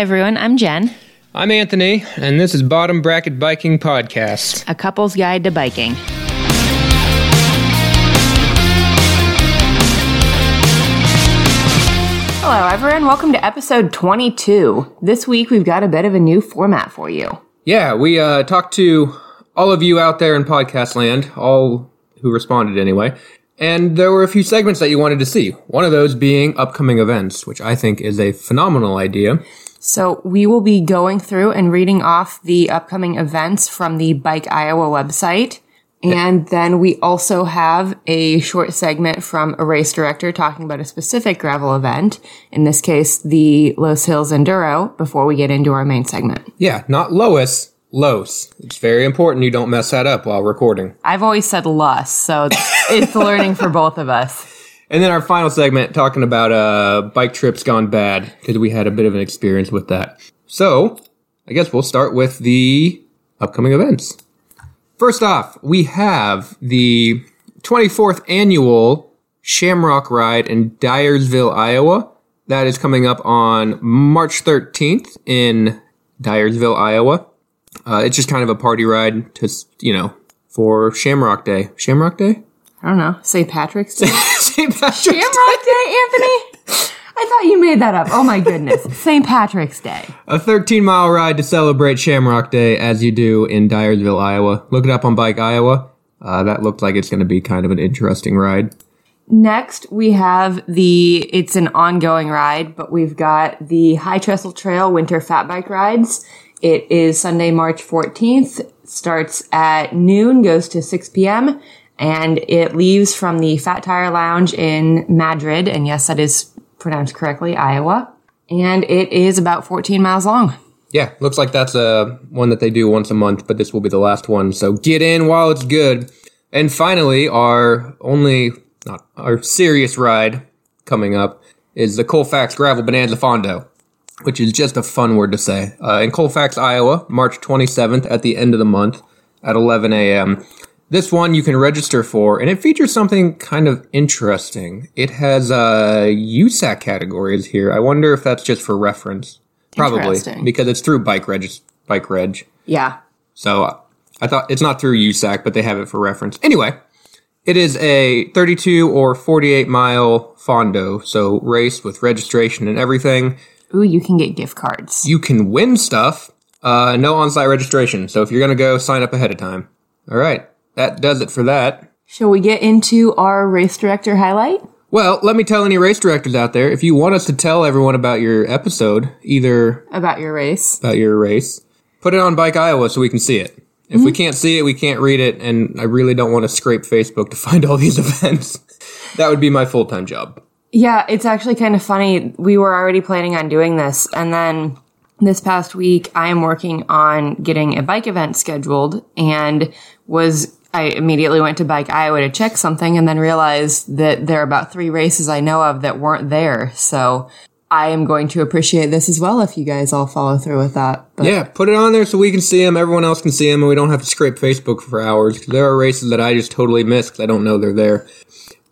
everyone. I'm Jen, I'm Anthony, and this is Bottom Bracket Biking Podcast. a couple's guide to biking. Hello, everyone. Welcome to episode 22. This week, we've got a bit of a new format for you. Yeah, we uh, talked to all of you out there in podcast land, all who responded anyway, and there were a few segments that you wanted to see. One of those being upcoming events, which I think is a phenomenal idea. So, we will be going through and reading off the upcoming events from the Bike Iowa website. And then we also have a short segment from a race director talking about a specific gravel event, in this case, the Loess Hills Enduro, before we get into our main segment. Yeah, not Lois, Los. It's very important you don't mess that up while recording. I've always said Lus, so it's, it's learning for both of us. And then our final segment talking about uh, bike trips gone bad because we had a bit of an experience with that. So I guess we'll start with the upcoming events. First off, we have the 24th annual Shamrock Ride in Dyersville, Iowa. That is coming up on March 13th in Dyersville, Iowa. Uh, it's just kind of a party ride to, you know, for Shamrock Day. Shamrock Day? I don't know, St. Patrick's Day? St. Patrick's Shamrock Day, Anthony? I thought you made that up. Oh my goodness. St. Patrick's Day. A 13 mile ride to celebrate Shamrock Day as you do in Dyersville, Iowa. Look it up on Bike Iowa. Uh, that looked like it's going to be kind of an interesting ride. Next, we have the, it's an ongoing ride, but we've got the High Trestle Trail Winter Fat Bike Rides. It is Sunday, March 14th, starts at noon, goes to 6 p.m., and it leaves from the Fat Tire Lounge in Madrid, and yes, that is pronounced correctly, Iowa. And it is about 14 miles long. Yeah, looks like that's a one that they do once a month, but this will be the last one. So get in while it's good. And finally, our only not our serious ride coming up is the Colfax Gravel Bonanza Fondo, which is just a fun word to say. Uh, in Colfax, Iowa, March 27th at the end of the month at 11 a.m. This one you can register for, and it features something kind of interesting. It has uh, USAC categories here. I wonder if that's just for reference. Probably because it's through Bike Reg. Bike Reg. Yeah. So I thought it's not through USAC, but they have it for reference. Anyway, it is a 32 or 48 mile fondo, so race with registration and everything. Ooh, you can get gift cards. You can win stuff. Uh, no on-site registration, so if you're gonna go, sign up ahead of time. All right, that does it for that. Shall we get into our race director highlight? Well, let me tell any race directors out there if you want us to tell everyone about your episode, either About your race. about your race, put it on Bike Iowa so we can see it. If we mhm. can't see it, we can't read it, and I really don't want to scrape Facebook to find all these events. that would be my full time job. Yeah, it's actually kind of funny. We were already planning on doing this, and then this past week, I am working on getting a bike event scheduled, and was I immediately went to Bike Iowa to check something, and then realized that there are about three races I know of that weren't there. So I am going to appreciate this as well if you guys all follow through with that. But Yeah, put it on there so we can see them, everyone else can see them, and we don't have to scrape Facebook for hours. 'cause There are races that I just totally miss because I don't know they're there.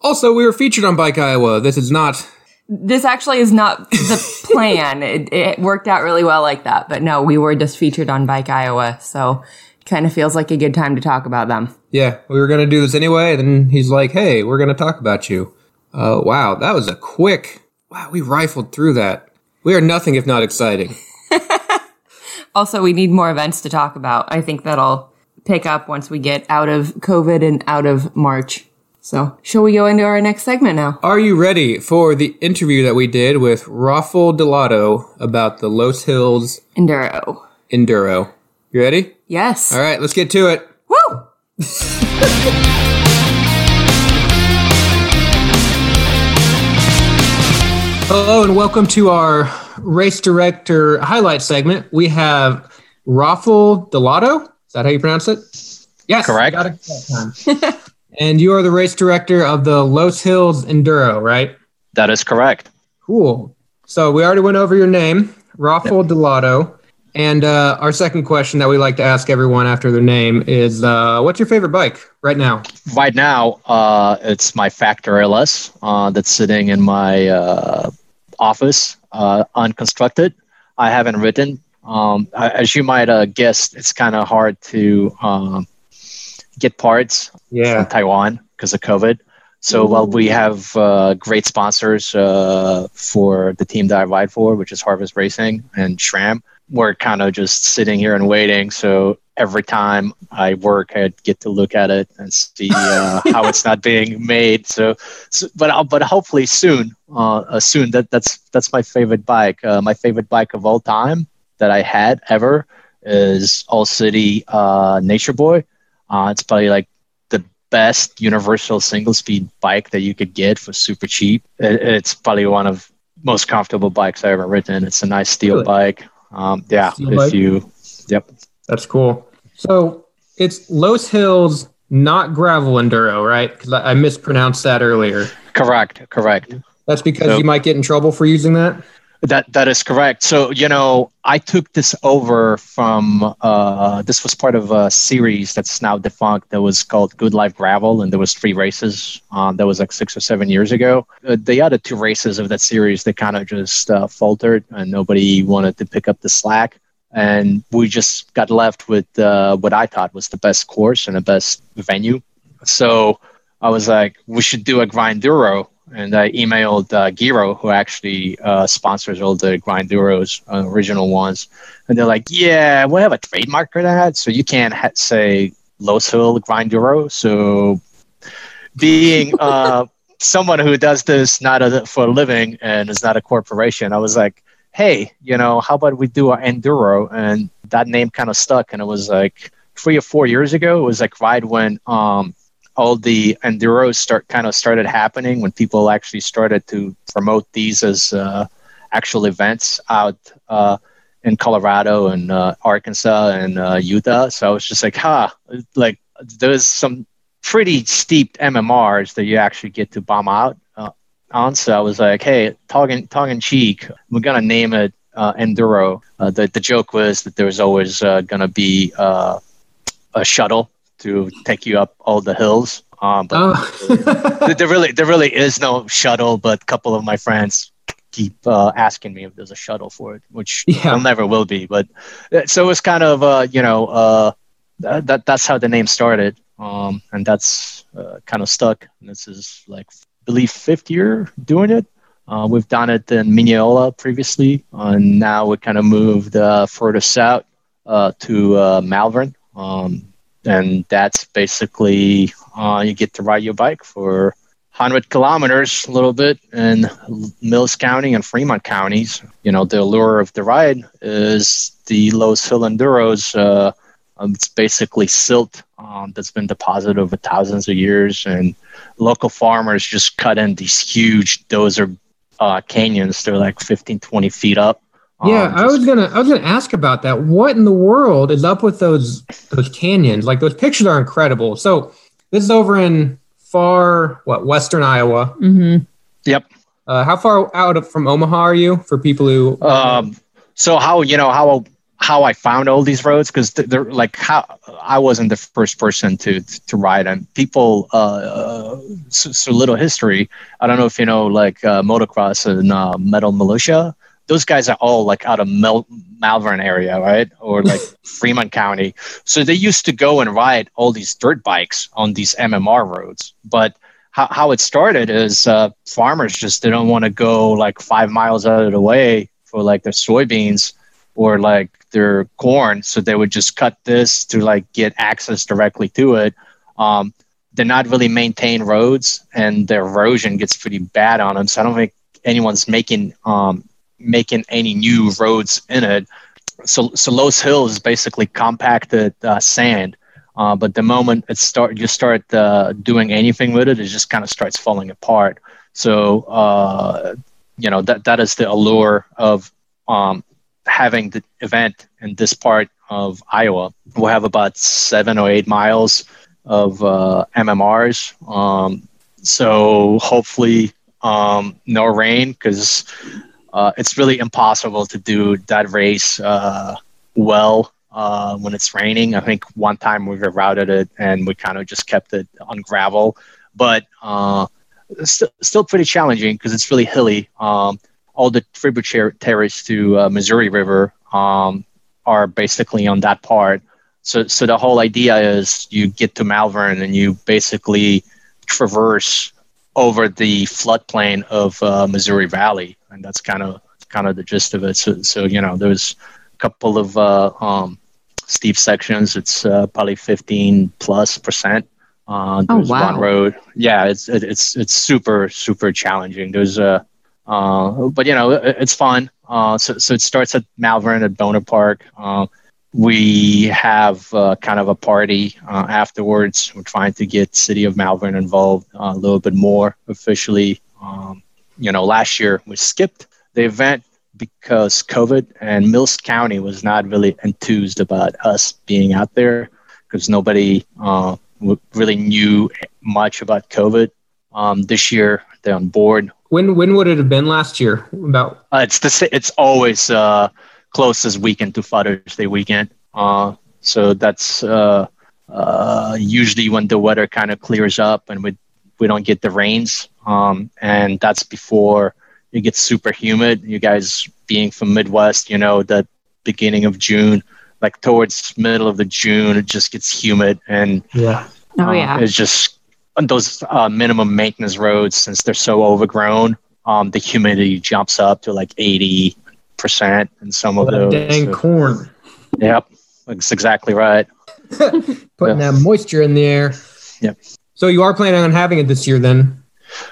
Also, we were featured on Bike Iowa. This is not this actually is not the plan. it, it worked out really well like that, but no, we were just featured on Bike Iowa, so kind of feels like a good time to talk about them. Yeah, we were gonna do this anyway. Then he's like, "Hey, we're gonna talk about you." Uh, wow, that was a quick. Wow, we rifled through that. We are nothing if not exciting. Also, we need more events to talk about. I think that'll pick up once we get out of COVID and out of March. So, shall we go into our next segment now? Are you ready for the interview that we did with Raffle Delato about the Loess Hills Enduro. Enduro? You ready? Yes. All right, let's get to it. Woo! Hello and welcome to our race director highlight segment. We have Raffle Delato. Is that how you pronounce it? Yes, Correct. got it and you are the race director of the Loess Hills Enduro, right? That is correct. Cool. So we already went over your name, Raffle Delato. And uh, our second question that we like to ask everyone after their name is uh, what's your favorite bike right now? Right now, uh, it's my Factor LS uh, that's sitting in my uh, office, uh, unconstructed. I haven't ridden. Um, as you might uh, guess, it's kind of hard to um, get parts Yeah. from Taiwan because of COVID. So while we have uh, great sponsors uh, for the team that I ride for, which is Harvest Racing and SRAM, we're kind of just sitting here and waiting. So every time I work, I get to look at it and see uh, how it's not being made. So, so but I'll, but hopefully soon, uh, uh, soon. That that's that's my favorite bike. Uh, my favorite bike of all time that I had ever is All City uh, Nature Boy. Uh, it's probably like the best universal single speed bike that you could get for super cheap. It, it's probably one of most comfortable bikes I ever ridden. It's a nice steel Really? bike. Um, yeah, Steel if you, yep, That's cool. So it's Loess Hills, not gravel enduro, right? Because I I mispronounced that earlier. correct, correct. That's because So- you might get in trouble for using that. That that is correct. So you know, I took this over from. Uh, this was part of a series that's now defunct. That was called Good Life Gravel, and there was three races. Um, that was like six or seven years ago. Uh, the other two races of that series, they kind of just uh, faltered, and nobody wanted to pick up the slack. And we just got left with uh, what I thought was the best course and the best venue. So I was like, we should do a Grinduro. And I emailed uh, Giro, who actually uh, sponsors all the Grinduros, uh, original ones. And they're like, yeah, we have a trademark for that. So you can't ha- say Loess Hill Grinduro. So being uh, someone who does this not a, for a living and is not a corporation, I was like, hey, you know, how about we do an Enduro? And that name kind of stuck. And it was like three or four years ago. It was like right when um, all the enduros start kind of started happening when people actually started to promote these as uh, actual events out uh, in Colorado and uh, Arkansas and uh, Utah. So I was just like, huh, like there's some pretty steep MMRs that you actually get to bomb out uh, on. So I was like, hey, tongue in, tongue in cheek, we're gonna name it uh, Enduro. The the joke was that there was always gonna be a shuttle to take you up all the hills. Um, but Oh. there- really there really is no shuttle, but a couple of my friends keep uh, asking me if there's a shuttle for it, which Yeah. there never will be. But uh, so it's kind of uh, you know uh, that, that that's how the name started, um, and that's uh, kind of stuck. And this is like I believe fifth year doing it. Uh, we've done it in Mineola previously, and now we kind of moved uh, further south uh, to uh, Malvern. Um, and that's basically uh, you get to ride your bike for 100 kilometers a little bit in mills county and fremont counties. You know the allure of the ride is the Loess Hill enduros uh, um, it's basically silt um, that's been deposited over thousands of years and local farmers just cut in these huge dozer uh, canyons. They're like 15 20 feet up Yeah, Um, I was gonna I was gonna ask about that. What in the world is up with those those canyons? Like those pictures are incredible. So this is over in far what western Iowa. Mm-hmm. Yep. Uh, how far out of, from Omaha are you? For people who Um, so how you know how how I found all these roads because they're like how I wasn't the first person to to ride and people. Uh, so, so little history. I don't know if you know like uh, motocross and uh, Metal Mulisha. Those guys are all like out of Mel- Malvern area, right, or like Fremont County. So they used to go and ride all these dirt bikes on these MMR roads, but how, how it started is uh, farmers just didn't want to go like five miles out of the way for like their soybeans or like their corn. So they would just cut this to like get access directly to it. Um, they're not really maintained roads and the erosion gets pretty bad on them. So i don't think anyone's making um, making any new roads in it so so Loess Hills is basically compacted uh, sand uh, but the moment it start you start uh, doing anything with it, it just kind of starts falling apart. So uh, you know that that is the allure of um, having the event in this part of Iowa. We'll have about seven or eight miles of uh, MMRs. Um, so hopefully um, no rain because uh, it's really impossible to do that race uh, well uh, when it's raining. I think one time we rerouted it and we kind of just kept it on gravel, but uh, st- still pretty challenging because it's really hilly. Um, all the tributaries to uh, Missouri River um, are basically on that part. So, so the whole idea is you get to Malvern and you basically traverse over the floodplain of uh, Missouri Valley, and that's kind of kind of the gist of it. So, so you know, there's a couple of uh, um, steep sections. It's uh, probably 15 plus percent. Uh, Oh, there's wow. one road. Yeah, it's it, it's it's super super challenging. There's a uh, but you know it, it's fun. Uh, so so it starts at Malvern at Boner Park. Uh, we have uh, kind of a party uh, afterwards. We're trying to get City of Malvern involved uh, a little bit more officially. Um, you know, last year we skipped the event because COVID, and Mills County was not really enthused about us being out there because nobody uh, really knew much about COVID. Um, this year they're on board. When when would it have been last year? About Uh, it's the it's always uh, closest weekend to Father's Day weekend. Uh, so that's uh, uh, usually when the weather kind of clears up and we we don't get the rains. Um, and that's before it gets super humid. You guys being from Midwest, you know the beginning of June, like towards middle of the June, it just gets humid and yeah. Oh uh, yeah. It's just on those uh, minimum maintenance roads, since they're so overgrown, um, the humidity jumps up to like 80% in some of That those. dang So- corn. yep, that's exactly right. Putting that moisture in the air. Yep. So you are planning on having it this year then?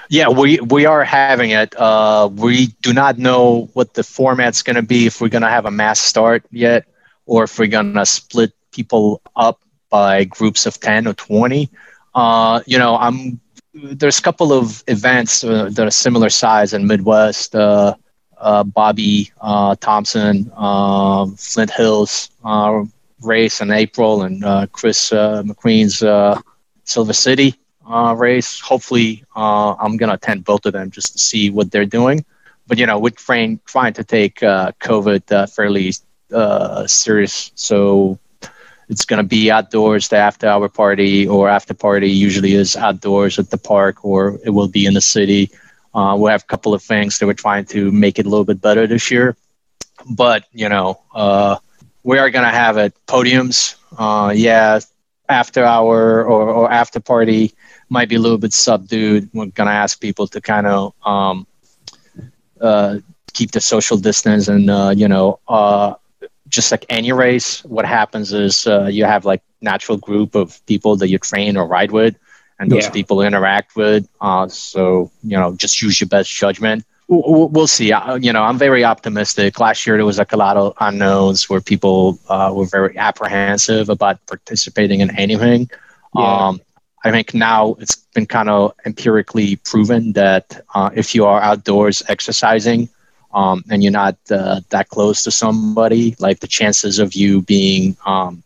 Yeah, we, we are having it. Uh, we do not know what the format's going to be, if we're going to have a mass start yet, or if we're going to split people up by groups of 10 or 20. Uh, you know, I'm there's a couple of events uh, that are similar size in Midwest. Uh, uh, Bobby uh, Thompson, um, Flint Hills race in April, and Chris McQueen's Silver City uh, race. Hopefully, uh, I'm gonna attend both of them just to see what they're doing. But you know, we're trying to take uh, COVID uh, fairly uh, serious, so it's to be outdoors. The after hour party or after party usually is outdoors at the park, or it will be in the city. Uh, we have a couple of things that we're trying to make it a little bit better this year. But you know, uh, we are to have it podiums. Uh, yeah, after hour or, or after party might be a little bit subdued. We're going to ask people to kind of um, uh, keep the social distance and uh, you know uh, just like any race, what happens is uh, you have like natural group of people that you train or ride with, and those Yeah. people interact with. Uh, so you know, just use your best judgment. We'll see. You know, I'm very optimistic. Last year there was like a lot of unknowns where people uh, were very apprehensive about participating in anything. Yeah. Um, I think now it's been kind of empirically proven that uh, if you are outdoors exercising, um, and you're not uh, that close to somebody, like the chances of you being um,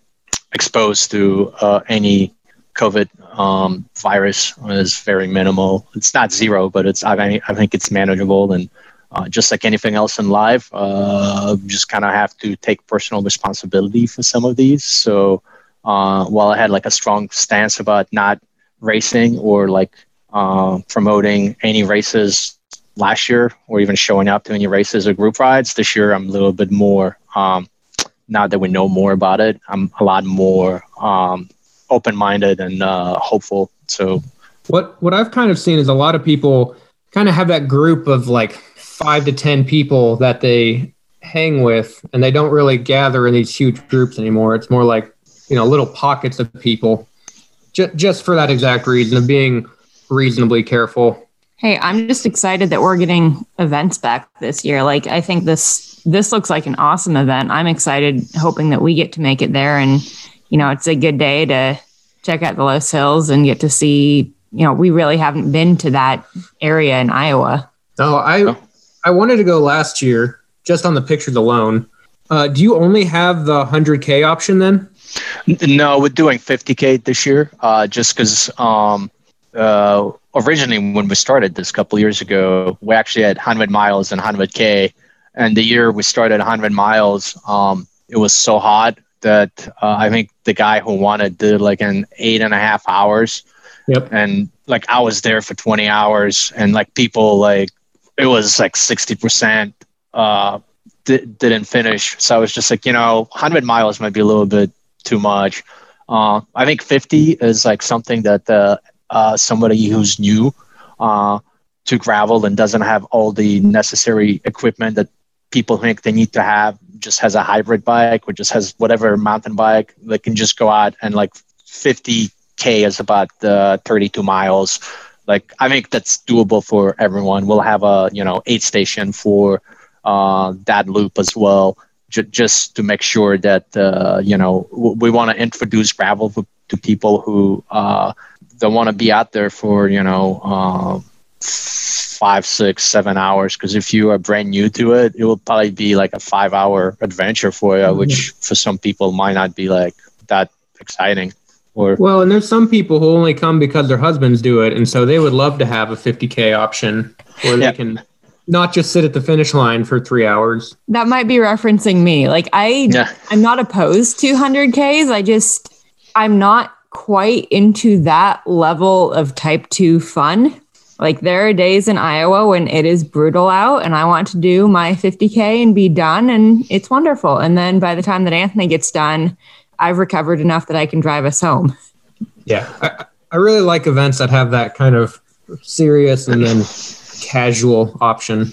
exposed to uh, any COVID um, virus is very minimal. It's not zero, but it's I, I think it's manageable. And uh, just like anything else in life, uh, just kind of have to take personal responsibility for some of these. So uh, while I had like a strong stance about not racing or like uh, promoting any races last year or even showing up to any races or group rides. This year, I'm a little bit more, um, now that we know more about it, I'm a lot more um, open minded and uh, hopeful. So, What what I've kind of seen is a lot of people kind of have that group of like five to ten people that they hang with, and they don't really gather in these huge groups anymore. It's more like you know little pockets of people, just just for that exact reason of being reasonably careful. Hey, I'm just excited that we're getting events back this year. Like I think this this looks like an awesome event. I'm excited hoping that we get to make it there and you know, it's a good day to check out the Loess Hills and get to see, you know, we really haven't been to that area in Iowa. No, I Oh. I wanted to go last year just on the pictures alone. Uh, do you only have the 100k option then? No, we're doing 50k this year, uh, just because um, uh, originally when we started this couple years ago, we actually had 100 miles and 100k, and the year we started 100 miles, um, it was so hot that uh, I think the guy who won it did like an eight and a half hours, Yep. and like I was there for 20 hours, and like people like it was like 60% uh, di- didn't finish. So I was just like, you know, 100 miles might be a little bit too much. Uh, I think 50 is like something that uh, uh, somebody who's new uh, to gravel and doesn't have all the necessary equipment that people think they need to have just has a hybrid bike or just has whatever mountain bike they can just go out and like 50k is about uh, 32 miles. Like i think that's doable for everyone. We'll have a you know eight station for uh, that loop as well j- just to make sure that uh, you know w- we want to introduce gravel to, people who uh, don't want to be out there for you know uh, five, six, seven hours. Because if you are brand new to it, it will probably be like a five hour adventure for you, which mm-hmm. for some people might not be like that exciting. Or Well, and there's some people who only come because their husbands do it, and so they would love to have a 50k option where they Yeah. can not just sit at the finish line for three hours. That might be referencing me. Like I Yeah. I'm not opposed to 100Ks. I just I'm not quite into that level of type 2 fun. Like there are days in Iowa when it is brutal out and I want to do my 50K and be done and it's wonderful. And then by the time that Anthony gets done, I've recovered enough that I can drive us home. Yeah, I, I really like events that have that kind of serious and then casual option.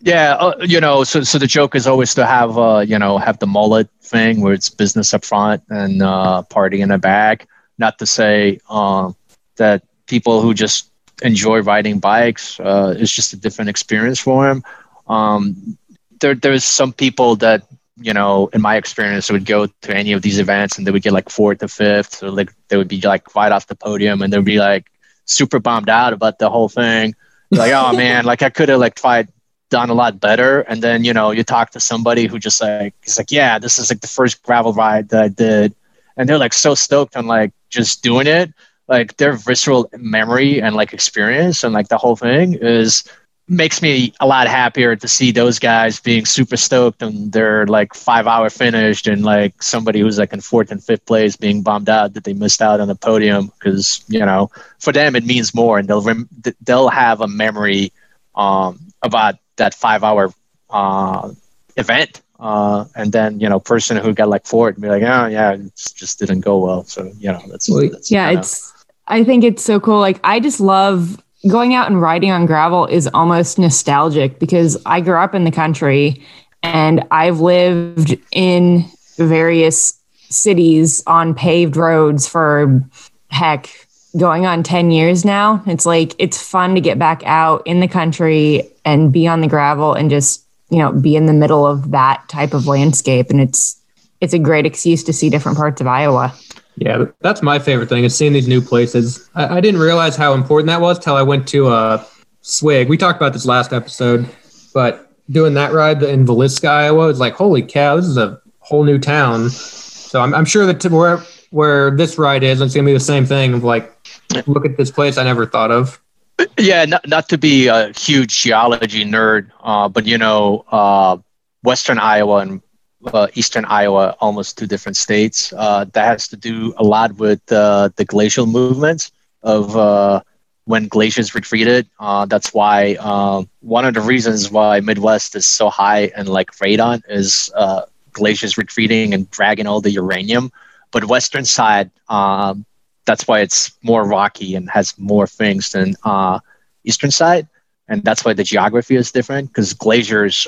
Yeah, uh, you know, so so the joke is always to have uh, you know, have the mullet thing where it's business up front and uh, party in the back. Not to say uh, that people who just enjoy riding bikes uh, is just a different experience for him. Um, there, there's some people that you know, in my experience, would go to any of these events and they would get like fourth or fifth, so like they would be like right off the podium and they'd be like super bummed out about the whole thing. Like, oh man, like I could have like tried done a lot better. And then, you know, you talk to somebody who just like, he's like, yeah, this is like the first gravel ride that I did. And they're like so stoked on like just doing it. Like their visceral memory and like experience and like the whole thing is makes me a lot happier to see those guys being super stoked and they're like five hour finished and like somebody who's like in fourth and fifth place being bummed out that they missed out on the podium because you know for them it means more and they'll rem- they'll have a memory um, about that five hour uh, event. Uh, and then you know, person who got like fourth and be like, oh yeah, it just didn't go well. So you know, that's, Well, that's Yeah, kinda- it's I think it's so cool. Like I just love going out and riding on gravel is almost nostalgic because I grew up in the country and I've lived in various cities on paved roads for heck going on 10 years now. It's like it's fun to get back out in the country and be on the gravel and just, you know, be in the middle of that type of landscape and it's it's a great excuse to see different parts of Iowa. Yeah, that's my favorite thing is seeing these new places. I, I didn't realize how important that was till I went to uh, Swig. We talked about this last episode, but doing that ride in Villisca, Iowa, is like, holy cow, this is a whole new town. So I'm, I'm sure that to where where this ride is, it's gonna be the same thing. Of like, look at this place I never thought of. yeah, not not to be a huge geology nerd, uh, but you know, uh, Western Iowa and uh, Eastern Iowa, almost two different states. Uh, that has to do a lot with uh, the glacial movements of uh, when glaciers retreated. Uh, that's why um, one of the reasons why Midwest is so high in like radon is uh, glaciers retreating and dragging all the uranium. But Western side, um, that's why it's more rocky and has more things than Eastern side, and that's why the geography is different because glaciers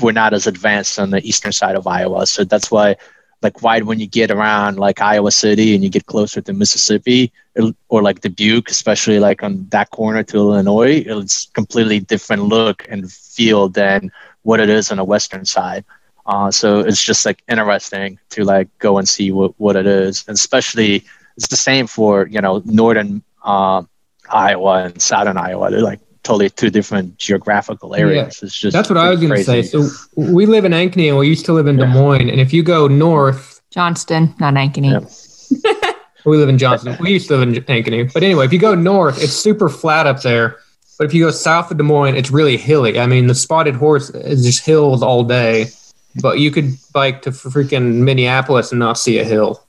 were not as advanced on the eastern side of Iowa. So that's why, like, why when you get around like Iowa City and you get closer to Mississippi or like Dubuque, especially like on that corner to Illinois, it's completely different look and feel than what it is on the western side. Uh, so it's just like interesting to like go and see what, what it is, and especially it's the same for you know northern uh, Iowa and southern Iowa. They're like totally two different geographical areas. It's just That's what I was going to say. So we live in Ankeny and we used to live in Des Moines. And if you go north, Johnston, not Ankeny. Yeah. we live in Johnston. We used to live in Ankeny. But anyway, if you go north, it's super flat up there. But if you go south of Des Moines, it's really hilly. I mean, the spotted horse is just hills all day. But you could bike to freaking Minneapolis and not see a hill.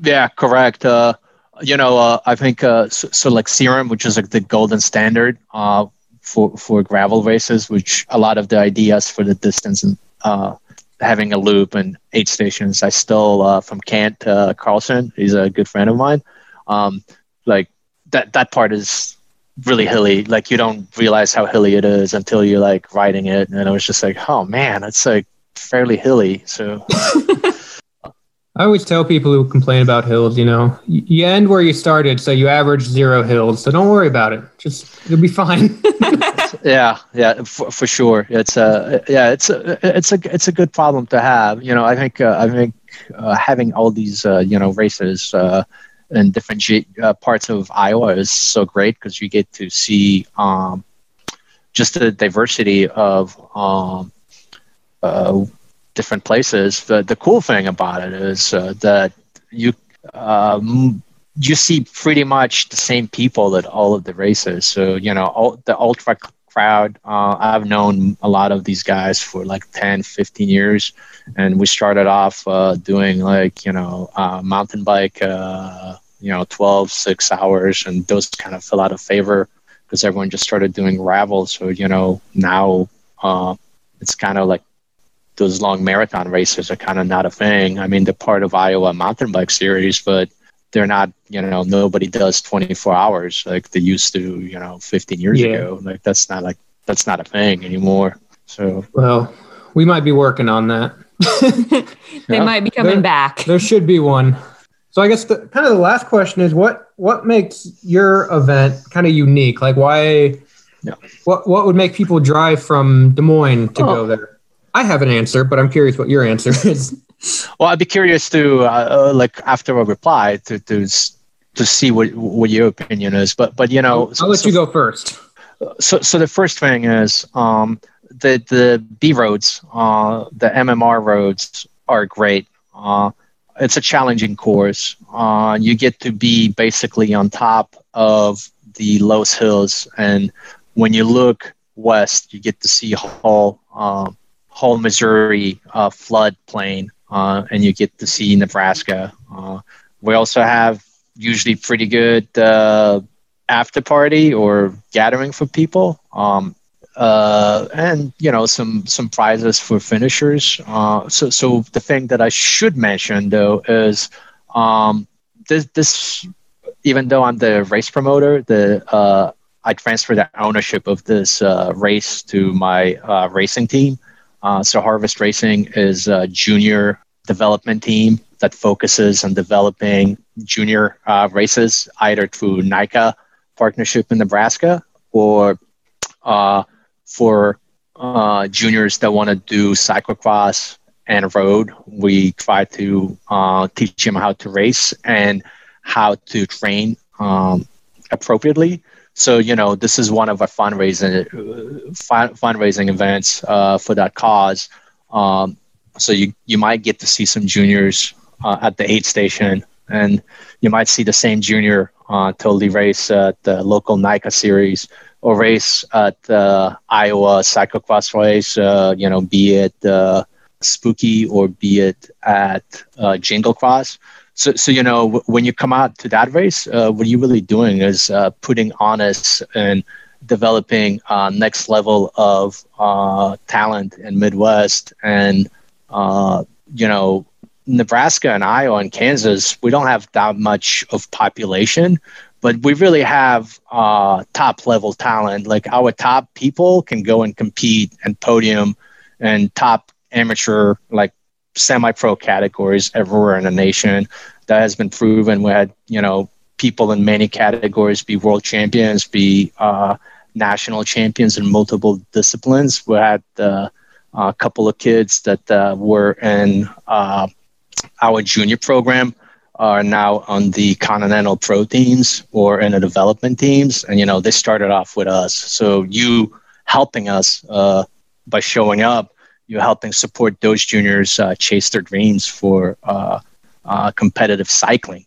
Yeah, correct. Uh, you know, uh, I think uh, so, so. Like CIRREM, which is like the golden standard uh, for for gravel races, which a lot of the ideas for the distance and uh, having a loop and eight stations. I stole uh, from Kent uh, Carlson. He's a good friend of mine. Um, like that that part is really hilly. Like you don't realize how hilly it is until you're like riding it, and it was just like, oh man, it's like fairly hilly. So. I always tell people who complain about hills, you know, you end where you started, so you average zero hills. So don't worry about it. Just you'll be fine. yeah, yeah, for, for sure. It's a yeah, it's a it's a it's a good problem to have. You know, I think uh, I think uh, having all these uh, you know races uh, in different G- uh, parts of Iowa is so great because you get to see um, just the diversity of um, uh, different places. The, the cool thing about it is uh, that you um, you see pretty much the same people at all of the races. So you know, all, the ultra crowd. Uh, I've known a lot of these guys for like 10, 15 years, and we started off uh, doing like you know uh, mountain bike. Uh, you know 12 6 hours and those kind of fell out of favor because everyone just started doing gravel so you know now it's kind of like those long marathon races are kind of not a thing. I mean, they're part of Iowa mountain bike series, but they're not, you know, nobody does 24 hours like they used to, you know, 15 years yeah. ago. Like that's not like, that's not a thing anymore. So, well, we might be working on that. they yeah. might be coming there, back. There should be one. So I guess the kind of the last question is what what makes your event kind of unique? Like why yeah. what what would make people drive from Des Moines to oh. go there? I have an answer, but I'm curious what your answer is. well, I'd be curious to uh, uh, like after a reply to to to see what what your opinion is. But but you know, I'll, so, let you go first. So so the first thing is um, the the B roads, uh, the MMR roads are great. Uh, it's a challenging course. Uh, you get to be basically on top of the Loess Hills, and when you look west, you get to see Hull. Um, Hull, Missouri uh, floodplain, uh, and you get to see Nebraska. Uh, we also have usually pretty good uh, after party or gathering for people, um, uh, and you know some some prizes for finishers. Uh, so so the thing that I should mention though is um, this this even though I'm the race promoter, the I transfer the ownership of this race to my racing team. Uh, so Harvest Racing is a junior development team that focuses on developing junior uh, races, either through NICA partnership in Nebraska or uh, for uh, juniors that want to do cyclocross and road. We try to uh, teach them how to race and how to train um, appropriately. So you know, this is one of our fundraising fundraising events uh, for that cause. Um, so you you might get to see some juniors uh, at the aid station, and you might see the same junior uh, totally race at the local NICA series or race at the Iowa cyclocross race. Uh, you know, be it uh, Spooky or be it at uh, Jingle Cross. So, so you know, when you come out to that race, uh, what you're really doing is uh, putting honest and developing uh, next level of uh, talent in Midwest. And, uh, you know, Nebraska and Iowa and Kansas, we don't have that much of population, but we really have uh, top level talent. Like our top people can go and compete and podium and top amateur, like semi-pro categories everywhere in the nation. That has been proven. We had you know people in many categories be world champions, be uh, national champions in multiple disciplines. We had uh, a couple of kids that uh, were in uh, our junior program are now on the continental pro teams or in the development teams and you know they started off with us so you helping us uh, by showing up you're helping support those juniors uh, chase their dreams for uh, uh, competitive cycling.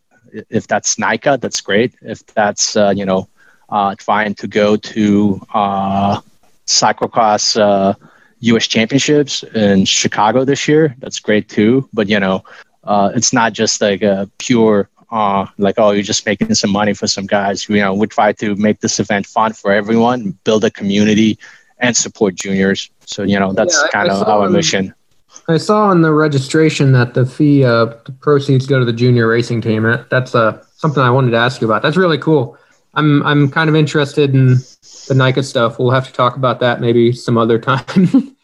If that's NICA, that's great. If that's uh, you know uh, trying to go to uh, cyclocross U.S. Championships in Chicago this year, that's great too. But you know, it's not just like a pure like oh you're just making some money for some guys. You know, we try to make this event fun for everyone, build a community, and support juniors. So you know that's Yeah, kind I of saw our on- mission. I saw on the registration that the fee, uh, the proceeds go to the junior racing team. That's uh, something I wanted to ask you about. That's really cool. I'm I'm kind of interested in the NICA stuff. We'll have to talk about that maybe some other time.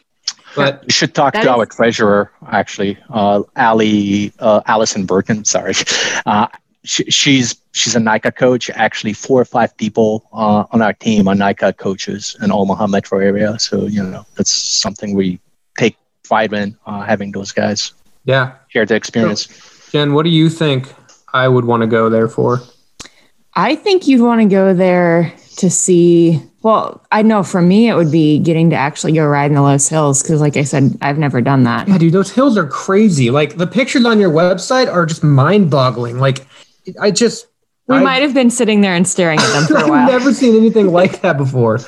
but You should talk to is- our treasurer, actually, uh, Ali, uh, Allison Birkin. Sorry, uh, she, she's she's a NICA coach. Actually, four or five people uh, on our team are NICA coaches in Omaha metro area. So you know that's something we take pride in uh, having those guys yeah, share the experience. Jen, what do you think I would want to go there for? I think you'd want to go there to see. Well, I know for me, it would be getting to actually go ride in the Loess Hills because, like I said, I've never done that. Yeah, dude, those hills are crazy. Like the pictures on your website are just mind-boggling. Like I just We I- might have been sitting there and staring at them for a I've while. never seen anything like that before.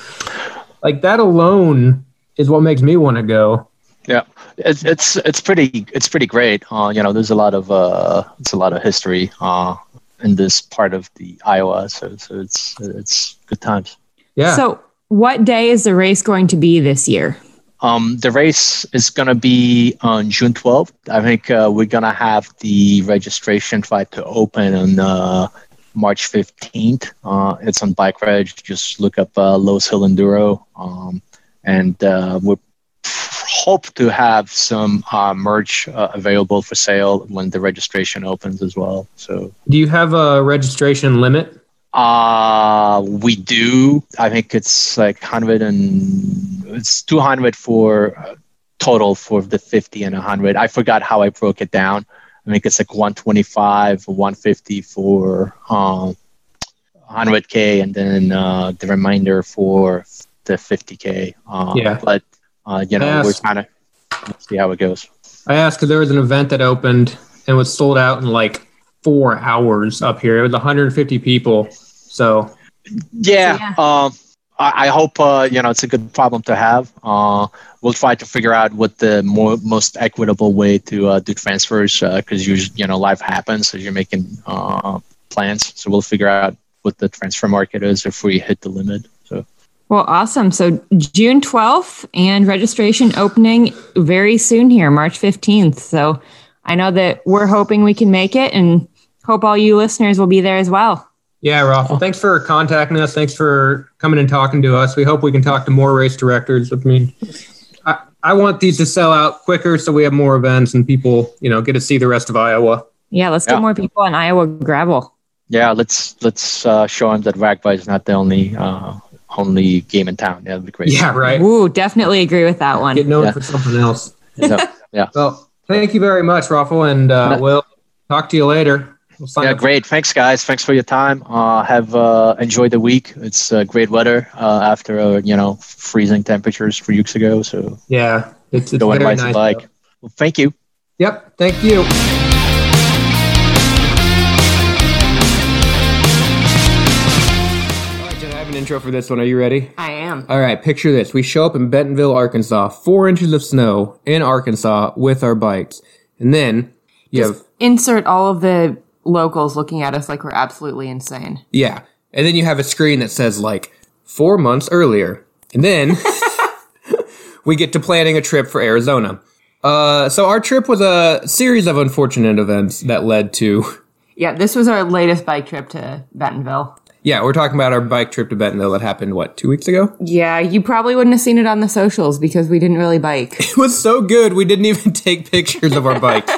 Like that alone is what makes me want to go. Yeah, it's it's it's pretty it's pretty great. Uh, you know, there's a lot of uh, it's a lot of history uh, in this part of the Iowa, so so it's it's good times. Yeah. So, what day is the race going to be this year? Um, the race is going to be on June 12th. I think uh, we're going to have the registration try to open on uh, March 15th. Uh, it's on Bike Reg. Just look up uh, Hill Enduro. Um, and uh, we hope to have some uh, merch uh, available for sale when the registration opens as well. So Do you have a registration limit? Uh, we do. I think it's like hundred and it's two hundred for uh, total for the fifty and hundred. I forgot how I broke it down. I think it's like one twenty five, one fifty for um, hundred k, and then uh, the remainder for the fifty k. Uh, Yeah. But uh, you know, we're kind of see how it goes. I asked because there was an event that opened and was sold out in like four hours up here. It was 150 people. So Yeah. Yeah. Um, I, I hope uh, you know it's a good problem to have. Uh, we'll try to figure out what the more, most equitable way to uh, do transfers because you you know life happens as you're making uh, plans. So we'll figure out what the transfer market is if we hit the limit. So Well, awesome. So, June 12th and registration opening very soon here, March 15th. So, I know that we're hoping we can make it and hope all you listeners will be there as well. Yeah, Raffle, thanks for contacting us. Thanks for coming and talking to us. We hope we can talk to more race directors. I mean, I, I want these to sell out quicker so we have more events and people, you know, get to see the rest of Iowa. Yeah, let's Yeah. get more people on Iowa gravel. yeah, let's let's uh, show them that RAGBRAI is not the only uh, only game in town. Yeah, that'd be great. Yeah, right. Ooh, definitely agree with that one. Get known Yeah. for something else. So, yeah. Well, thank you very much, Raffle, and uh, we'll talk to you later. We'll sign Yeah, up- great. Thanks, guys. Thanks for your time. Uh, have uh, enjoyed the week. It's uh, great weather uh, after uh, you know freezing temperatures three weeks ago. So Yeah, it's, it's going very rides nice. a bike. though. Well, thank you. Yep, thank you. All right, Jen, I have an intro for this one. Are you ready? I am. All right, picture this. We show up in Bentonville, Arkansas, four inches of snow in Arkansas with our bikes. And then you have, Insert all of the locals looking at us like we're absolutely insane. yeah. And then you have a screen that says like four months earlier. And then we get to planning a trip for Arizona. Uh, so our trip was a series of unfortunate events that led to, Yeah, this was our latest bike trip to Bentonville. yeah, we're talking about our bike trip to Bentonville that happened, what, two weeks ago? Yeah, you probably wouldn't have seen it on the socials because we didn't really bike. It was so good, we didn't even take pictures of our bikes.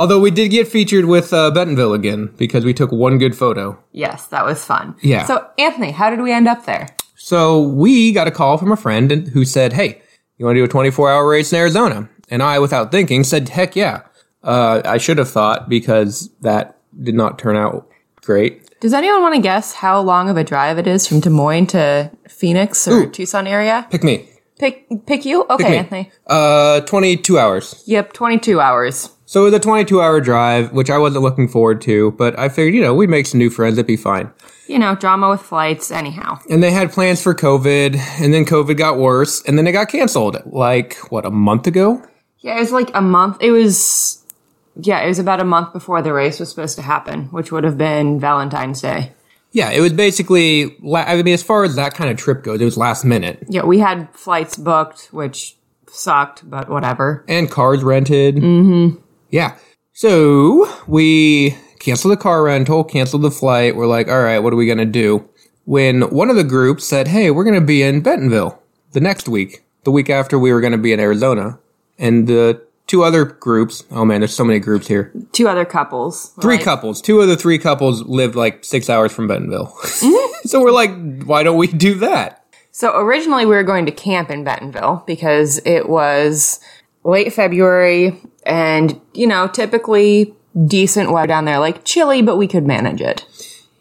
Although we did get featured with uh, Bentonville again because we took one good photo. yes, that was fun. Yeah. So, Anthony, how did we end up there? So we got a call from a friend and- who said, "Hey, you want to do a 24 hour race in Arizona?" And I, without thinking, said, "Heck yeah!" Uh, I should have thought because that did not turn out great. Does anyone want to guess how long of a drive it is from Des Moines to Phoenix or Tucson area? Pick me. Pick pick you? Okay, me. Anthony. Uh, 22 hours. Yep, 22 hours. So it was a 22 hour drive, which I wasn't looking forward to, but I figured, you know, we'd make some new friends. It'd be fine. You know, drama with flights, anyhow. And they had plans for COVID, and then COVID got worse, and then it got canceled. Like what, a month ago? Yeah, it was like a month. It was Yeah, it was about a month before the race was supposed to happen, which would have been Valentine's Day. Yeah, it was basically. la- I mean, as far as that kind of trip goes, it was last minute Yeah, we had flights booked, which sucked, but whatever. and cars rented. Mm-hmm. Yeah. So we canceled the car rental, canceled the flight. We're like, all right, what are we gonna do? When one of the groups said, "Hey, we're gonna be in Bentonville the next week, the week after we were gonna be in Arizona," and the two other groups. Oh man, there's so many groups here. Two other couples. Three like- couples. Two of the three couples lived like six hours from Bentonville. Mm-hmm. so we're like, why don't we do that? So originally we were going to camp in Bentonville because it was late February and, you know, typically decent weather down there, like chilly, but we could manage it.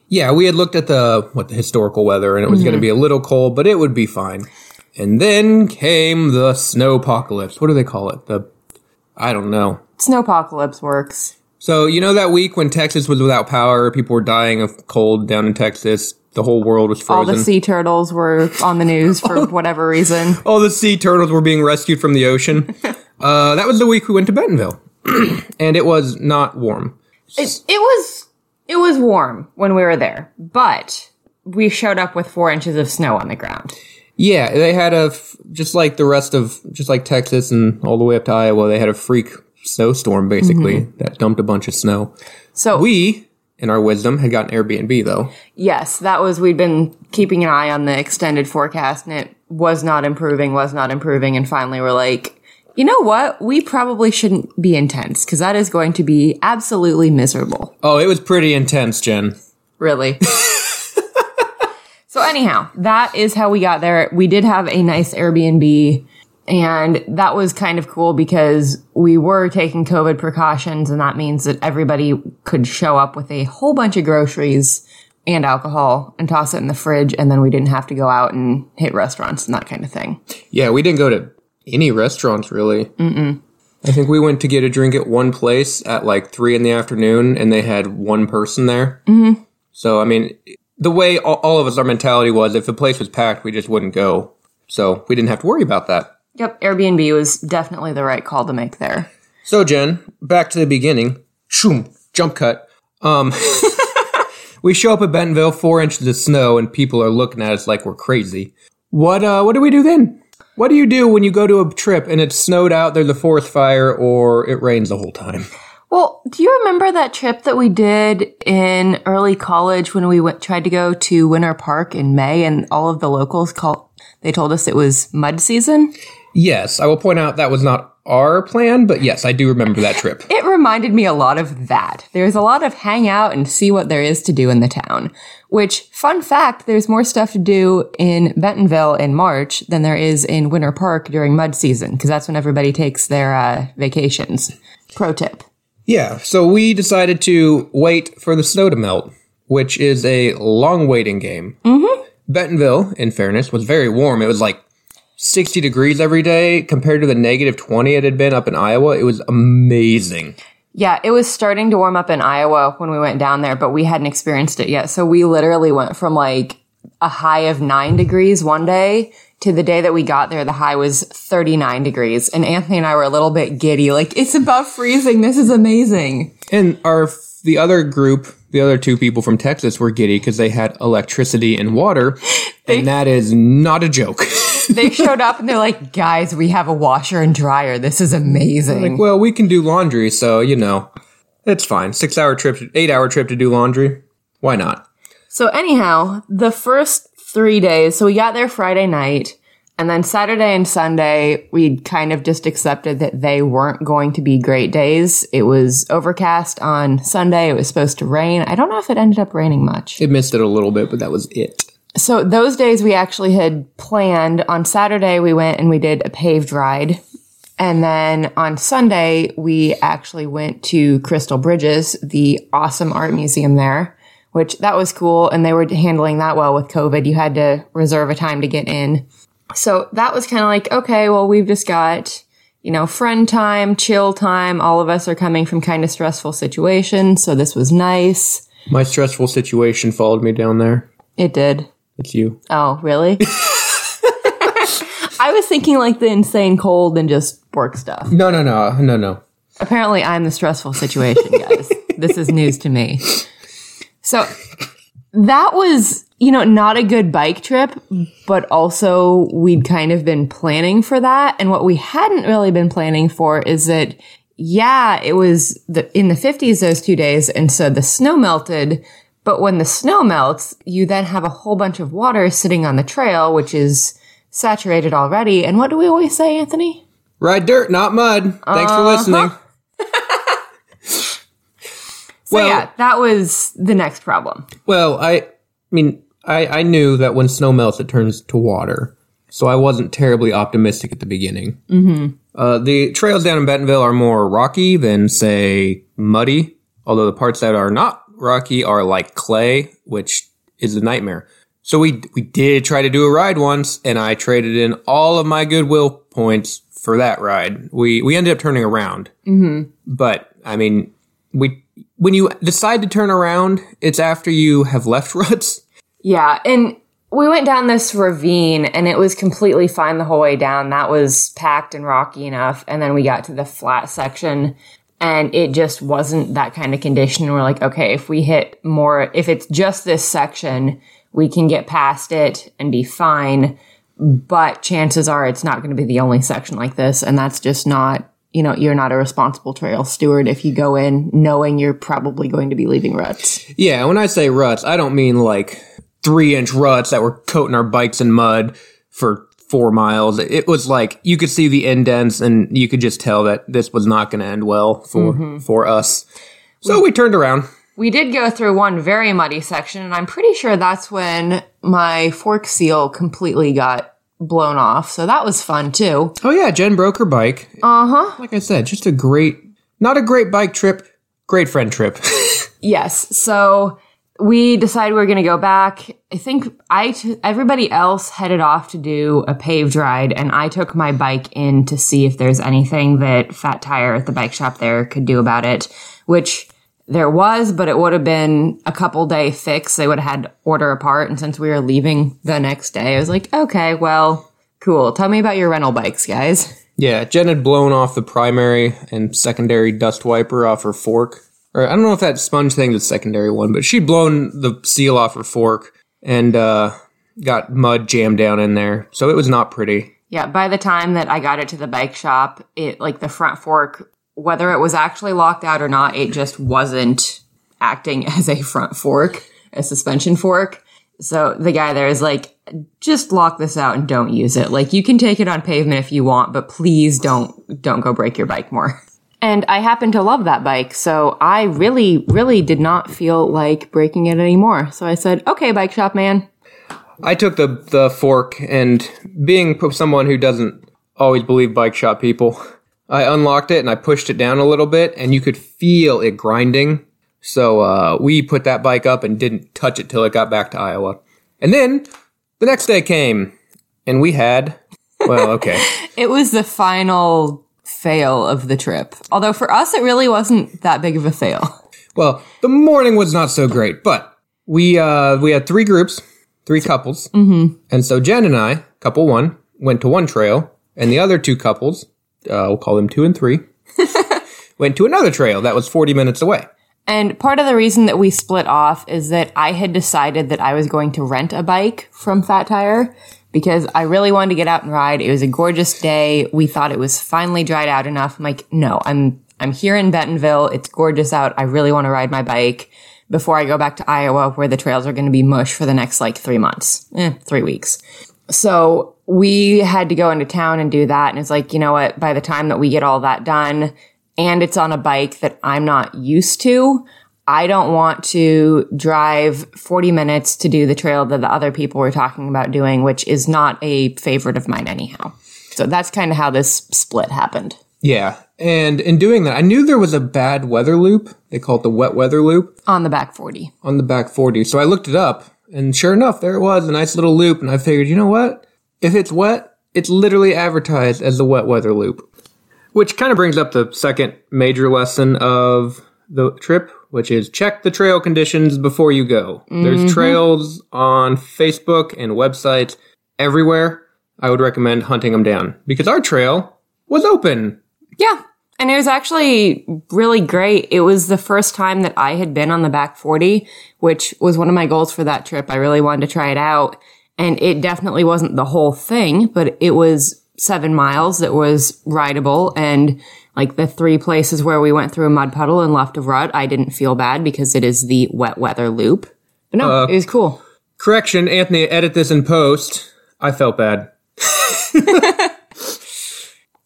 Yeah, we had looked at the what the historical weather, and it was going to mm-hmm. be a little cold, but it would be fine. And then came the snow apocalypse. What do they call it? The I don't know. Snowpocalypse works. So you know that week when Texas was without power, people were dying of cold down in Texas. The whole world was frozen. All the sea turtles were on the news for whatever reason. All the sea turtles were being rescued from the ocean. uh, that was the week we went to Bentonville, and it was not warm. It, it was it was warm when we were there, but we showed up with four inches of snow on the ground. Yeah, they had a f- just like the rest of just like Texas and all the way up to Iowa. They had a freak snowstorm basically that dumped a bunch of snow. So We, in our wisdom, had gotten Airbnb though. Yes, that was, we'd been keeping an eye on the extended forecast and it was not improving, was not improving. And finally we're like, you know what? We probably shouldn't be intense because that is going to be absolutely miserable. Oh, it was pretty intense, Jen. Really. so anyhow, that is how we got there. We did have a nice Airbnb and that was kind of cool because we were taking COVID precautions and that means that everybody could show up with a whole bunch of groceries and alcohol and toss it in the fridge and then we didn't have to go out and hit restaurants and that kind of thing. Yeah, we didn't go to any restaurants really. Mm-mm. I think we went to get a drink at one place at like three in the afternoon, and they had one person there. Mm-hmm. So I mean, the way all, all of us, our mentality was, if the place was packed, we just wouldn't go. So we didn't have to worry about that. Yep, Airbnb was definitely the right call to make there. So Jen, back to the beginning. Shoom, jump cut. Um, we show up at Bentonville, four inches of snow, and people are looking at us like we're crazy. What uh, what do we do then? What do you do when you go to a trip and it's snowed out, there's a forest fire, or it rains the whole time? Well, do you remember that trip that we did in early college when we went, tried to go to Winter Park in May and all of the locals called, they told us it was mud season? Yes, I will point out that was not our plan, but yes, I do remember that trip. It reminded me a lot of that. There's a lot of hang out and see what there is to do in the town. Which, fun fact, there's more stuff to do in Bentonville in March than there is in Winter Park during mud season, because that's when everybody takes their uh, vacations. Pro tip. Yeah, so we decided to wait for the snow to melt, which is a long waiting game. Mm-hmm. Bentonville, in fairness, was very warm. It was like 60 degrees every day compared to the negative 20 it had been up in Iowa. It was amazing. Yeah, it was starting to warm up in Iowa when we went down there, but we hadn't experienced it yet. So we literally went from like a high of nine degrees one day to the day that we got there, the high was 39 degrees. And Anthony and I were a little bit giddy. Like, it's about freezing. This is amazing. And our the other group, the other two people from Texas were giddy because they had electricity and water, and that is not a joke. They showed up and they're like, guys, we have a washer and dryer. This is amazing. Like, well, we can do laundry, so you know, it's fine. Six hour trip, eight hour trip to do laundry. Why not? So anyhow, the first three days, so we got there Friday night, and then Saturday and Sunday, we kind of just accepted that they weren't going to be great days. It was overcast on Sunday. It was supposed to rain. I don't know if it ended up raining much. It missed it a little bit, but that was it. So those days we actually had planned. On Saturday, we went and we did a paved ride. And then on Sunday, we actually went to Crystal Bridges, the awesome art museum there, which that was cool. And they were handling that well with COVID. You had to reserve a time to get in. So that was kind of like, okay, well, we've just got, you know, friend time, chill time. All of us are coming from kind of stressful situations. So this was nice. My stressful situation followed me down there. It did. It's you. Oh, really? I was thinking like the insane cold and just work stuff. No, no, no, no, no. Apparently, I'm the stressful situation, guys. this is news to me. So that was, you know, not a good bike trip, but also we'd kind of been planning for that. And what we hadn't really been planning for is that, yeah, it was the, in the 50s those two days. And so the snow melted. But when the snow melts, you then have a whole bunch of water sitting on the trail, which is saturated already. And what do we always say, Anthony? Ride dirt, not mud. Thanks for uh-huh. listening. So Well- yeah, that was the next problem. Well, I, I mean, I, I knew that when snow melts, it turns to water. So I wasn't terribly optimistic at the beginning. Mm-hmm. Uh, the trails down in Bentonville are more rocky than, say, muddy. Although the parts that are not rocky are like clay, which is a nightmare. So we we did try to do a ride once, and I traded in all of my goodwill points for that ride. We we ended up turning around, mm-hmm. but I mean, we when you decide to turn around, it's after you have left ruts. Yeah, and we went down this ravine and it was completely fine the whole way down. That was packed and rocky enough. And then we got to the flat section and it just wasn't that kind of condition. We're like, okay, if we hit more, if it's just this section, we can get past it and be fine. But chances are it's not going to be the only section like this. And that's just not, you know, you're not a responsible trail steward if you go in knowing you're probably going to be leaving ruts. Yeah, when I say ruts, I don't mean like three inch ruts that were coating our bikes in mud for four miles. It was like you could see the indents and you could just tell that this was not going to end well for mm-hmm. for us. So we turned around. We did go through one very muddy section, and I'm pretty sure that's when my fork seal completely got blown off. So that was fun too. Oh yeah, Jen broke her bike. Uh huh. Like I said, just a great, not a great bike trip, great friend trip. Yes. So we decided we are going to go back. I think I, t- everybody else headed off to do a paved ride, and I took my bike in to see if there's anything that Phat Tire at the bike shop there could do about it, which there was, but it would have been a couple day fix. They would have had to order a part. And since we were leaving the next day, I was like, okay, well, cool. Tell me about your rental bikes, guys. yeah, Jen had blown off the primary and secondary dust wiper off her fork. Or I don't know if that sponge thing is the secondary one, but she'd blown the seal off her fork and uh, got mud jammed down in there. So it was not pretty. Yeah, by the time that I got it to the bike shop, it like the front fork, whether it was actually locked out or not, it just wasn't acting as a front fork, a suspension fork. So the guy there is like, just lock this out and don't use it. Like you can take it on pavement if you want, but please don't don't go break your bike more. And I happen to love that bike, so I really, really did not feel like breaking it anymore. So I said, "Okay, bike shop man, I took the the fork and being someone who doesn't always believe bike shop people, I unlocked it and I pushed it down a little bit and you could feel it grinding. So uh, we put that bike up and didn't touch it till it got back to Iowa. And then the next day came and we had well, okay. It was the final fail of the trip. Although for us, it really wasn't that big of a fail. Well, the morning was not so great, but we uh we had three groups, three couples, mm-hmm. and so Jen and I, couple one, went to one trail, and the other two couples, uh, we'll call them two and three, went to another trail that was forty minutes away. And part of the reason that we split off is that I had decided that I was going to rent a bike from Phat Tire because I really wanted to get out and ride. It was a gorgeous day. We thought it was finally dried out enough. I'm like, no, I'm I'm here in Bentonville. It's gorgeous out. I really want to ride my bike before I go back to Iowa where the trails are going to be mush for the next like 3 months. Eh, 3 weeks. So we had to go into town and do that. And it's like, you know what? By the time that we get all that done and it's on a bike that I'm not used to, I don't want to drive 40 minutes to do the trail that the other people were talking about doing, which is not a favorite of mine anyhow. So that's kind of how this split happened. Yeah, and in doing that, I knew there was a bad weather loop. They call it the wet weather loop On the back 40. on the back 40. So I looked it up, and sure enough, there it was, a nice little loop. And I figured, you know what? If it's wet, it's literally advertised as the wet weather loop. Which kind of brings up the second major lesson of the trip, which is check the trail conditions before you go. There's mm-hmm. trails on Facebook and websites everywhere. I would recommend hunting them down because our trail was open. Yeah. And it was actually really great. It was the first time that I had been on the back 40, which was one of my goals for that trip. I really wanted to try it out. And it definitely wasn't the whole thing, but it was seven miles that was rideable. And like the three places where we went through a mud puddle and left a rut, I didn't feel bad because it is the wet weather loop. But no, Uh, it was cool. Correction, Anthony, edit this in post. I felt bad.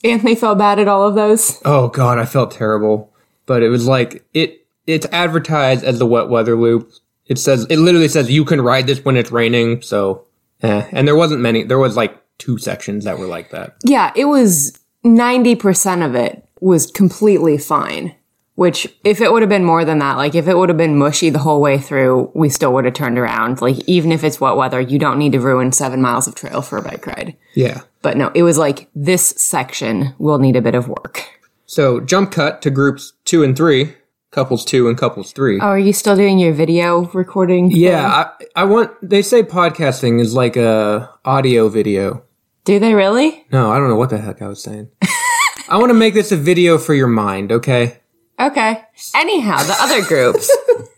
Anthony felt bad at all of those. Oh god, I felt terrible. But it was like it it's advertised as the wet weather loop. It says it literally says you can ride this when it's raining, so eh. And there wasn't many there was like two sections that were like that. Yeah, it was 90% of it was completely fine. Which, if it would have been more than that, like if it would have been mushy the whole way through, we still would have turned around. Like, even if it's wet weather, you don't need to ruin seven miles of trail for a bike ride. Yeah. But no, it was like this section will need a bit of work. So jump cut to groups two and three, couples two and couples three. Oh, are you still doing your video recording? yeah, I, I want they say podcasting is like a audio video. Do they really? No, I don't know what the heck I was saying. I want to make this a video for your mind, okay? Okay. Anyhow, the other groups,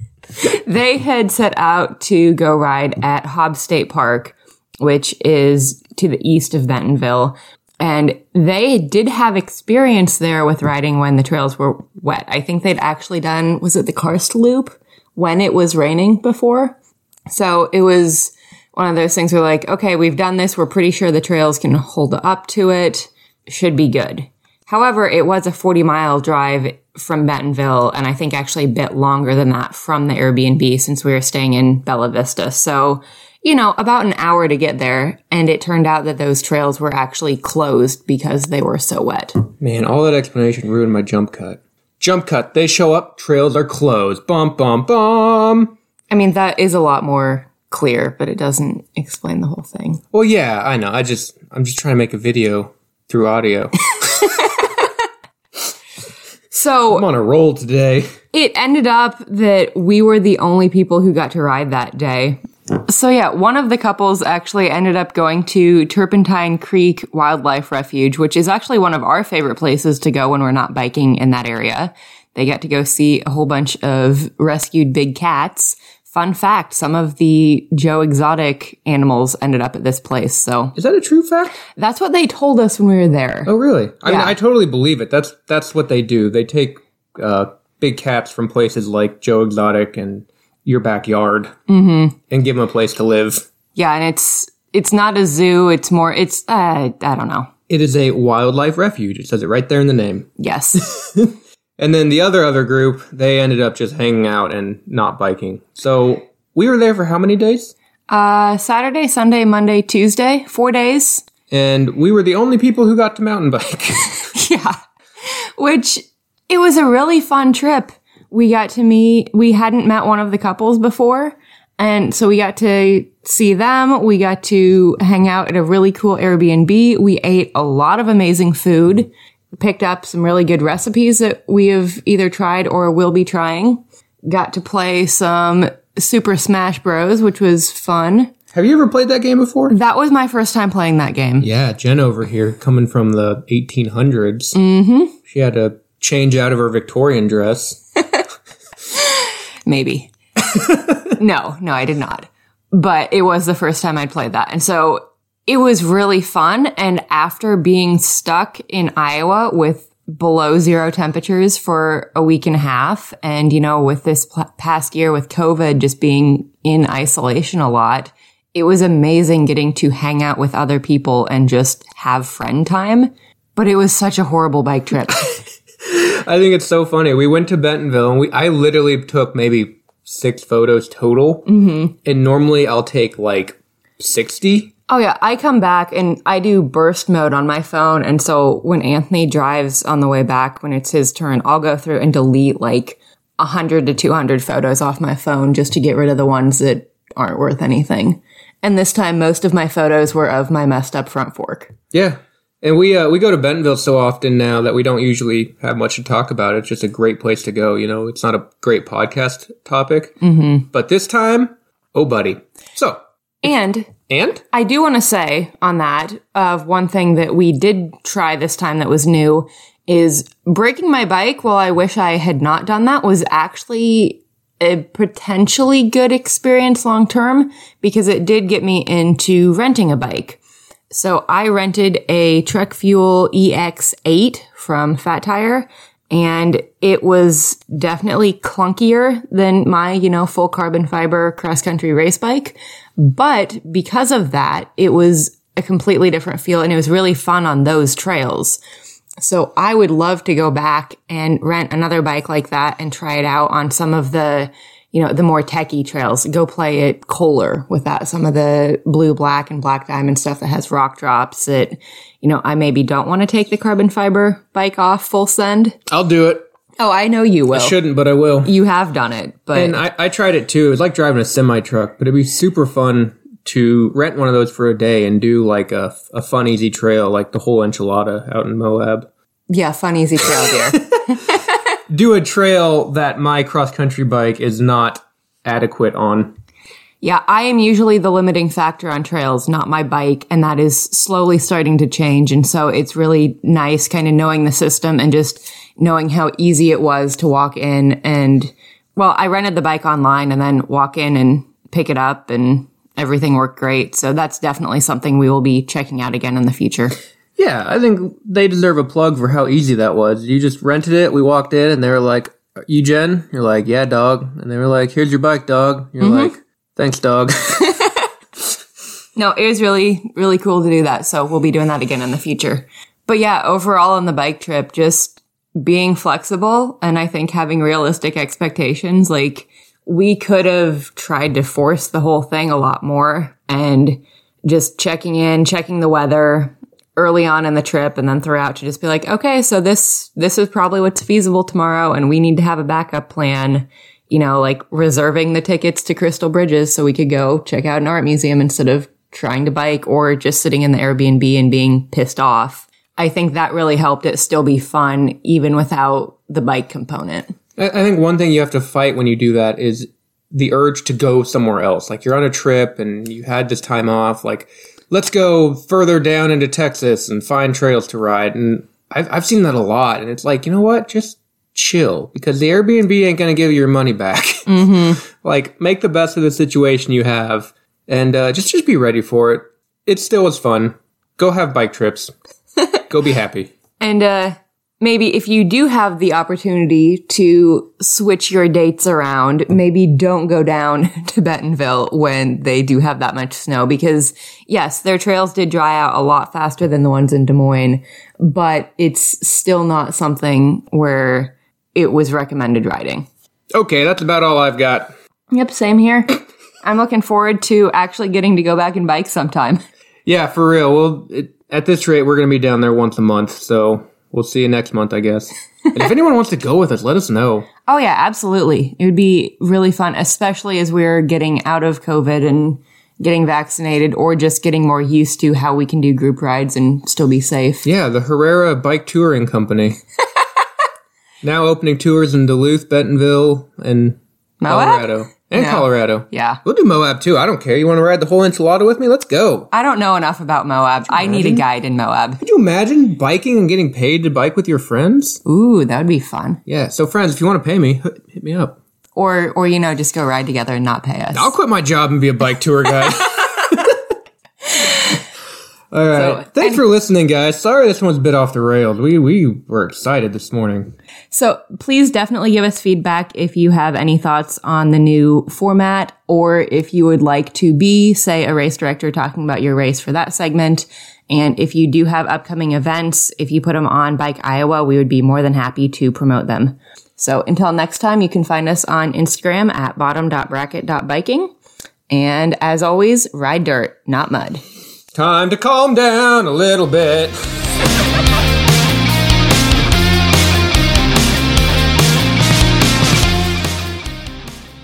they had set out to go ride at Hobbs State Park, which is to the east of Bentonville. And they did have experience there with riding when the trails were wet. I think they'd actually done, was it the Karst Loop when it was raining before? So it was one of those things where like, okay, we've done this. We're pretty sure the trails can hold up to it. Should be good. However, it was a 40 mile drive from Bentonville, and I think actually a bit longer than that from the Airbnb since we were staying in Bella Vista. So, you know, about an hour to get there. And it turned out that those trails were actually closed because they were so wet. Man, all that explanation ruined my jump cut. Jump cut, they show up, trails are closed. Bum bum bum. I mean, that is a lot more clear, but it doesn't explain the whole thing. Well, yeah, I know. I just I'm just trying to make a video through audio. So I'm on a roll today. it ended up that we were the only people who got to ride that day. So yeah, one of the couples actually ended up going to Turpentine Creek Wildlife Refuge, which is actually one of our favorite places to go when we're not biking in that area. They got to go see a whole bunch of rescued big cats. Fun fact, some of the Joe Exotic animals ended up at this place. So Is that a true fact? that's what they told us when we were there. Oh, really? I mean, I totally believe it. That's that's what they do. They take uh, big cats from places like Joe Exotic and your backyard and give them a place to live. Yeah, and it's it's not a zoo. It's more. It's uh, I don't know. It is a wildlife refuge. It says it right there in the name. Yes. And then the other other group, they ended up just hanging out and not biking. So we were there for how many days? uh, Saturday, Sunday, Monday, Tuesday, four days. And we were the only people who got to mountain bike. Yeah, which it was a really fun trip. We got to meet. We hadn't met one of the couples before, and so we got to see them. We got to hang out at a really cool Airbnb. We ate a lot of amazing food. Picked up some really good recipes that we have either tried or will be trying. Got to play some Super Smash Bros, which was fun. Have you ever played that game before? That was my first time playing that game. Yeah, Jen over here, coming from the 1800s. Mm-hmm. She had to change out of her Victorian dress. Maybe. no, no, I did not. But it was the first time I'd played that. And so it was really fun. And after being stuck in Iowa with below zero temperatures for a week and a half, and, you know, with this p- past year with COVID just being in isolation a lot, it was amazing getting to hang out with other people and just have friend time. But it was such a horrible bike trip. I think it's so funny. We went to Bentonville and we I literally took maybe six photos total. Mm-hmm. And normally I'll take like 60. Oh yeah, I come back and I do burst mode on my phone. And so when Anthony drives on the way back, when it's his turn, I'll go through and delete like 100 to 200 photos off my phone just to get rid of the ones that aren't worth anything. And this time, most of my photos were of my messed up front fork. Yeah. And we uh, we go to Bentonville so often now that we don't usually have much to talk about. It's just a great place to go. You know, it's not a great podcast topic, mm-hmm. but this time, oh buddy. So And and I do want to say on that of one thing that we did try this time that was new is breaking my bike while I wish I had not done that was actually a potentially good experience long term because it did get me into renting a bike. So I rented a Trek Fuel EX8 from Phat Tire and it was definitely clunkier than my, you know, full carbon fiber cross country race bike. But because of that, it was a completely different feel and it was really fun on those trails. So I would love to go back and rent another bike like that and try it out on some of the, you know, the more techie trails. Go play at Coler with that, some of the blue, black and black diamond stuff that has rock drops that, you know, I maybe don't want to take the carbon fiber bike off full send. I'll do it. Oh, I know you will. I shouldn't, but I will. You have done it, but And I, I tried it too. It was like driving a semi truck, but it'd be super fun to rent one of those for a day and do like a, a fun, easy trail, like the whole enchilada out in Moab. yeah, fun, easy trail deer. Do a trail that my cross country bike is not adequate on. Yeah, I am usually the limiting factor on trails, not my bike, and that is slowly starting to change. And so it's really nice kind of knowing the system and just knowing how easy it was to walk in and well, I rented the bike online and then walk in and pick it up and everything worked great. So that's definitely something we will be checking out again in the future. Yeah, I think they deserve a plug for how easy that was. You just rented it, we walked in, and they were like, You Jen? You're like, Yeah, dog. And they were like, Here's your bike, dog. You're mm-hmm. like, Thanks, dog. No, it was really, really cool to do that. So we'll be doing that again in the future. But yeah, overall on the bike trip, just being flexible and I think having realistic expectations. Like we could have tried to force the whole thing a lot more and just checking in, checking the weather early on in the trip and then throughout to just be like, okay, so this, this is probably what's feasible tomorrow and we need to have a backup plan. You know, like reserving the tickets to Crystal Bridges so we could go check out an art museum instead of trying to bike or just sitting in the Airbnb and being pissed off. I think that really helped it still be fun even without the bike component. I think one thing you have to fight when you do that is the urge to go somewhere else. Like you're on a trip and you had this time off, like, let's go further down into Texas and find trails to ride. And I've, I've seen that a lot. And it's like, you know what? Just chill because the Airbnb ain't going to give you your money back. like make the best of the situation you have and uh, just, just be ready for it. It still is fun. Go have bike trips. go be happy. And uh maybe if you do have the opportunity to switch your dates around, maybe don't go down to Bentonville when they do have that much snow because yes, their trails did dry out a lot faster than the ones in Des Moines, but it's still not something where it was recommended riding. Okay, that's about all I've got. Yep, same here. I'm looking forward to actually getting to go back and bike sometime. Yeah, for real. Well, it, at this rate, we're going to be down there once a month. So we'll see you next month, I guess. and if anyone wants to go with us, let us know. Oh yeah, absolutely. It would be really fun, especially as we're getting out of COVID and getting vaccinated or just getting more used to how we can do group rides and still be safe. Yeah, the Herrera Bike Touring Company. now opening tours in Duluth, Bentonville, and Moab? Colorado. And Yeah. Colorado. Yeah. We'll do Moab too. I don't care. You want to ride the whole enchilada with me? Let's go. I don't know enough about Moab. I need a guide in Moab. Could you imagine biking and getting paid to bike with your friends? Ooh, that would be fun. Yeah. So, friends, if you want to pay me, hit hit me up. Or or you know, just go ride together and not pay us. I'll quit my job and be a bike tour guide. All right. So- Thanks for listening, guys. Sorry this one's a bit off the rails. We we were excited this morning. So please definitely give us feedback if you have any thoughts on the new format or if you would like to be, say, a race director talking about your race for that segment. And if you do have upcoming events, if you put them on Bike Iowa, we would be more than happy to promote them. So until next time, you can find us on Instagram at bottom.bracket.biking. And as always, ride dirt, not mud. Time to calm down a little bit.